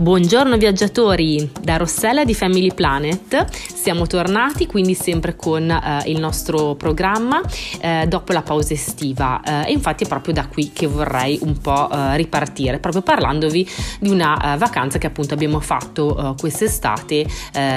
Buongiorno viaggiatori, da Rossella di Family Planet. Siamo tornati quindi sempre con eh, il nostro programma eh, dopo la pausa estiva. Eh, e infatti è proprio da qui che vorrei un po' eh, ripartire, proprio parlandovi di una eh, vacanza che appunto abbiamo fatto eh, quest'estate,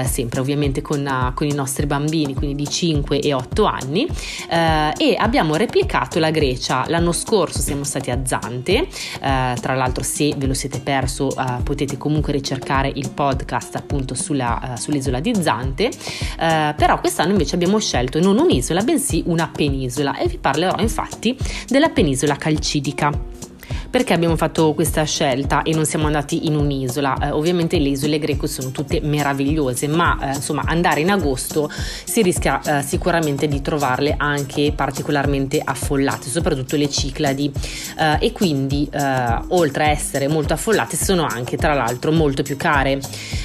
sempre ovviamente con, con, i nostri bambini, quindi di 5 e 8 anni. E abbiamo replicato la Grecia. L'anno scorso siamo stati a Zante, tra l'altro se ve lo siete perso potete comunque comunque ricercare il podcast appunto sulla, uh, sull'isola di Zante, uh, però quest'anno invece abbiamo scelto non un'isola bensì una penisola e vi parlerò infatti della penisola calcidica. Perché abbiamo fatto questa scelta e non siamo andati in un'isola? Eh, ovviamente le isole greche sono tutte meravigliose, ma eh, insomma andare in agosto si rischia eh, sicuramente di trovarle anche particolarmente affollate, soprattutto le Cicladi eh, e quindi eh, oltre a essere molto affollate sono anche tra l'altro molto più care.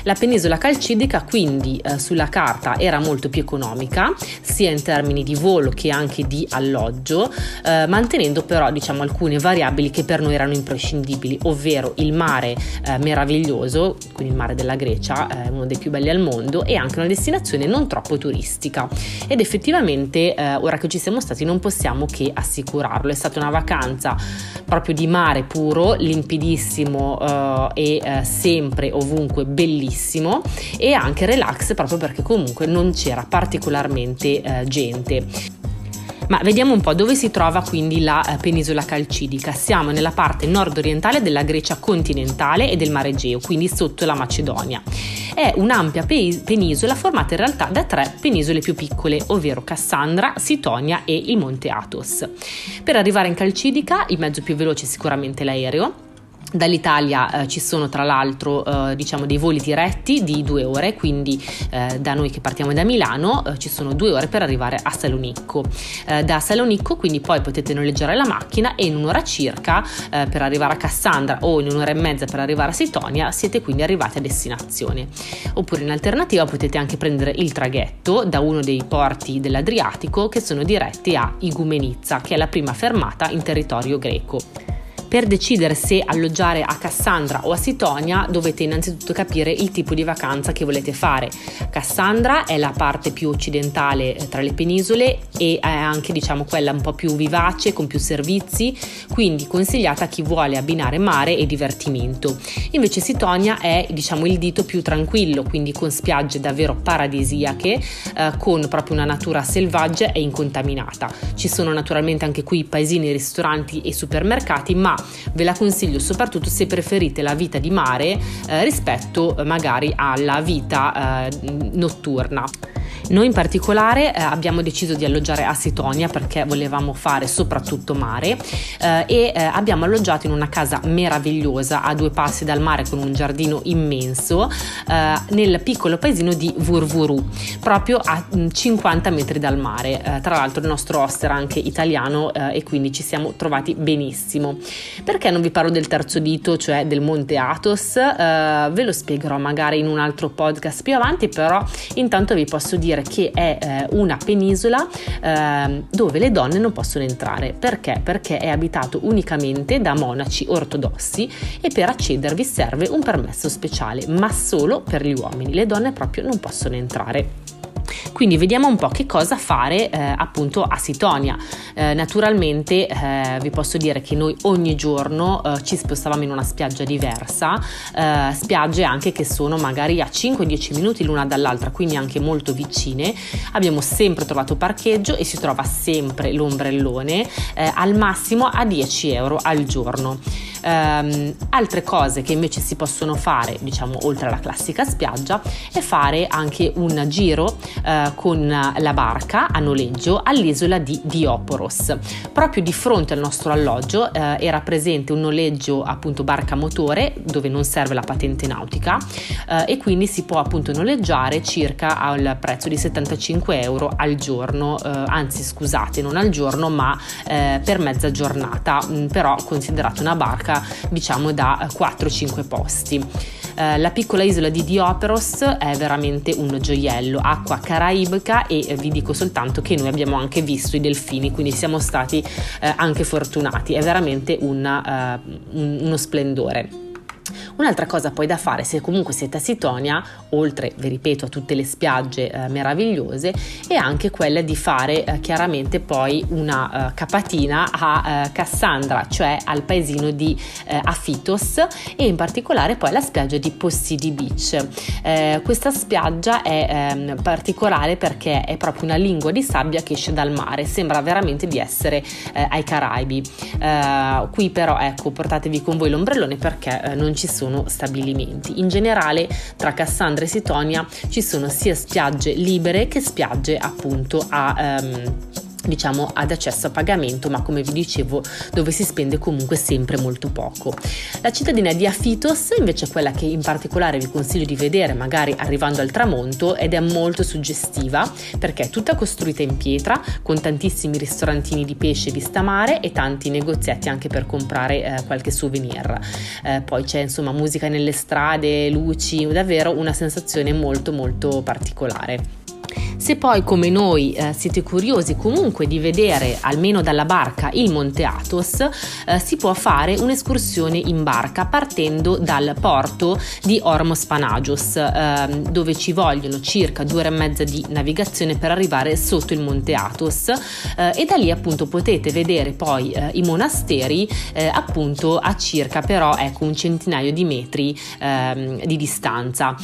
La penisola calcidica quindi eh, sulla carta era molto più economica sia in termini di volo che anche di alloggio, mantenendo però diciamo alcune variabili che per noi erano imprescindibili, ovvero il mare eh, meraviglioso, quindi il mare della Grecia, eh, uno dei più belli al mondo, e anche una destinazione non troppo turistica. Ed effettivamente, eh, ora che ci siamo stati, non possiamo che assicurarlo. È stata una vacanza proprio di mare puro, limpidissimo eh, e eh, sempre ovunque bellissimo, e anche relax proprio perché comunque non c'era particolarmente eh, gente. Ma vediamo un po' dove si trova quindi la eh, penisola calcidica. Siamo nella parte nord-orientale della Grecia continentale e del Mare Egeo, quindi sotto la Macedonia. È un'ampia pe- penisola formata in realtà da tre penisole più piccole, ovvero Cassandra, Sitonia e il Monte Athos. Per arrivare in Calcidica il mezzo più veloce è sicuramente l'aereo Dall'Italia eh, ci sono tra l'altro eh, diciamo dei voli diretti di due ore, quindi eh, da noi che partiamo da Milano eh, ci sono due ore per arrivare a Salonicco. Eh, da Salonicco quindi poi potete noleggiare la macchina e in un'ora circa eh, per arrivare a Cassandra o in un'ora e mezza per arrivare a Sitonia siete quindi arrivati a destinazione. Oppure in alternativa potete anche prendere il traghetto da uno dei porti dell'Adriatico che sono diretti a Igumenizza, che è la prima fermata in territorio greco. Per decidere se alloggiare a Cassandra o a Sitonia dovete innanzitutto capire il tipo di vacanza che volete fare. Cassandra è la parte più occidentale eh, tra le penisole e è anche diciamo quella un po' più vivace con più servizi, quindi consigliata a chi vuole abbinare mare e divertimento. Invece Sitonia è diciamo il dito più tranquillo, quindi con spiagge davvero paradisiache, eh, con proprio una natura selvaggia e incontaminata. Ci sono naturalmente anche qui paesini, ristoranti e supermercati, ma ve la consiglio soprattutto se preferite la vita di mare eh, rispetto eh, magari alla vita eh, notturna. Noi in particolare eh, abbiamo deciso di alloggiare a Sitonia perché volevamo fare soprattutto mare eh, e eh, abbiamo alloggiato in una casa meravigliosa a due passi dal mare con un giardino immenso eh, nel piccolo paesino di Vurvuru, proprio a 50 mm, metri dal mare. Eh, tra l'altro il nostro host era anche italiano eh, e quindi ci siamo trovati benissimo. Perché non vi parlo del terzo dito, cioè del Monte Athos? ve lo spiegherò magari in un altro podcast più avanti, però intanto vi posso dire dire che è eh, una penisola eh, dove le donne non possono entrare. Perché? Perché è abitato unicamente da monaci ortodossi e per accedervi serve un permesso speciale, ma solo per gli uomini. Le donne proprio non possono entrare. Quindi vediamo un po' che cosa fare eh, appunto a Sitonia. Eh, naturalmente eh, vi posso dire che noi ogni giorno eh, ci spostavamo in una spiaggia diversa, eh, spiagge anche che sono magari a 5-10 minuti l'una dall'altra, quindi anche molto vicine. Abbiamo sempre trovato parcheggio e si trova sempre l'ombrellone eh, al massimo a 10 euro al giorno. Um, altre cose che invece si possono fare, diciamo, oltre alla classica spiaggia, è fare anche un giro uh, con la barca a noleggio all'isola di Dioporos. Proprio di fronte al nostro alloggio uh, era presente un noleggio appunto barca motore dove non serve la patente nautica uh, e quindi si può appunto noleggiare circa al prezzo di 75 euro al giorno, anzi scusate, non al giorno ma per mezza giornata, mh, mm, però considerato una barca diciamo da 4-5 posti. Eh, la piccola isola di Dioperos è veramente un gioiello, acqua caraibica e eh, vi dico soltanto che noi abbiamo anche visto i delfini, quindi siamo stati eh, anche fortunati, è veramente una, un, uno splendore. Un'altra cosa poi da fare se comunque siete a Sitonia, oltre, vi ripeto, a tutte le spiagge eh, meravigliose, è anche quella di fare eh, chiaramente poi una eh, capatina a eh, Cassandra, cioè al paesino di eh, Afitos e in particolare poi alla spiaggia di Possidi Beach. Eh, questa spiaggia è ehm, particolare perché è proprio una lingua di sabbia che esce dal mare, sembra veramente di essere ai Caraibi. qui però ecco, portatevi con voi l'ombrellone perché non ci sono stabilimenti. In generale tra Cassandra e Sitonia ci sono sia spiagge libere che spiagge appunto a... Um, diciamo ad accesso a pagamento ma come vi dicevo dove si spende comunque sempre molto poco. La cittadina di Afitos invece è quella che in particolare vi consiglio di vedere magari arrivando al tramonto ed è molto suggestiva perché è tutta costruita in pietra con tantissimi ristorantini di pesce vista mare e tanti negozietti anche per comprare eh, qualche souvenir. Eh, poi c'è insomma musica nelle strade luci davvero una sensazione molto molto particolare se poi come noi eh, siete curiosi comunque di vedere almeno dalla barca il Monte Athos, eh, si può fare un'escursione in barca partendo dal porto di Ormos Panagios, eh, dove ci vogliono circa due ore e mezza di navigazione per arrivare sotto il Monte Athos eh, e da lì appunto potete vedere poi eh, i monasteri eh, appunto a circa però ecco un centinaio di metri ehm, di distanza.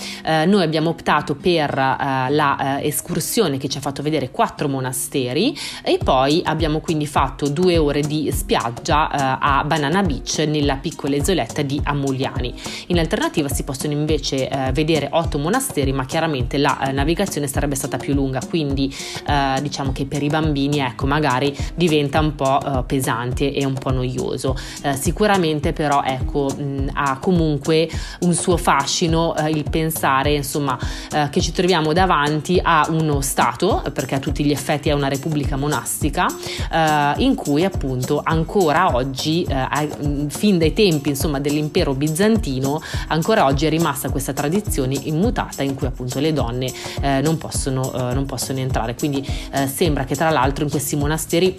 noi abbiamo optato per la escursione escursione che ci ha fatto vedere quattro monasteri e poi abbiamo quindi fatto due ore di spiaggia eh, a Banana Beach nella piccola isoletta di Amuliani. In alternativa si possono invece eh, vedere otto monasteri ma chiaramente la eh, navigazione sarebbe stata più lunga quindi eh, diciamo che per i bambini ecco magari diventa un po' eh, pesante e un po' noioso. Eh, sicuramente però ecco mh, ha comunque un suo fascino il pensare insomma che ci troviamo davanti a un uno Stato, perché a tutti gli effetti è una repubblica monastica, eh, in cui appunto ancora oggi, eh, fin dai tempi insomma, dell'impero bizantino, ancora oggi è rimasta questa tradizione immutata in cui appunto le donne eh, non, possono, eh, non possono entrare. Quindi eh, sembra che tra l'altro in questi monasteri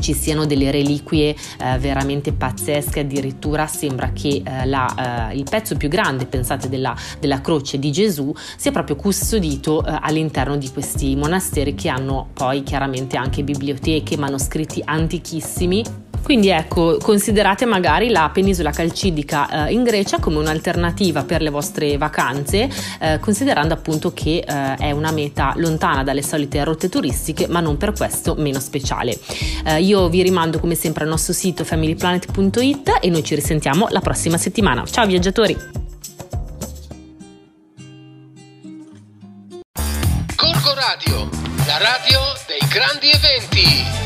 ci siano delle reliquie eh, veramente pazzesche, addirittura sembra che eh, la, eh, il pezzo più grande, pensate, della, della, croce di Gesù sia proprio custodito eh, all'interno di questi monasteri che hanno poi chiaramente anche biblioteche, manoscritti antichissimi quindi ecco, considerate magari la penisola calcidica eh, in Grecia come un'alternativa per le vostre vacanze, eh, considerando appunto che eh, è una meta lontana dalle solite rotte turistiche, ma non per questo meno speciale. Eh, io vi rimando come sempre al nostro sito familyplanet.it e noi ci risentiamo la prossima settimana. Ciao viaggiatori! Corco Radio, la radio dei grandi eventi.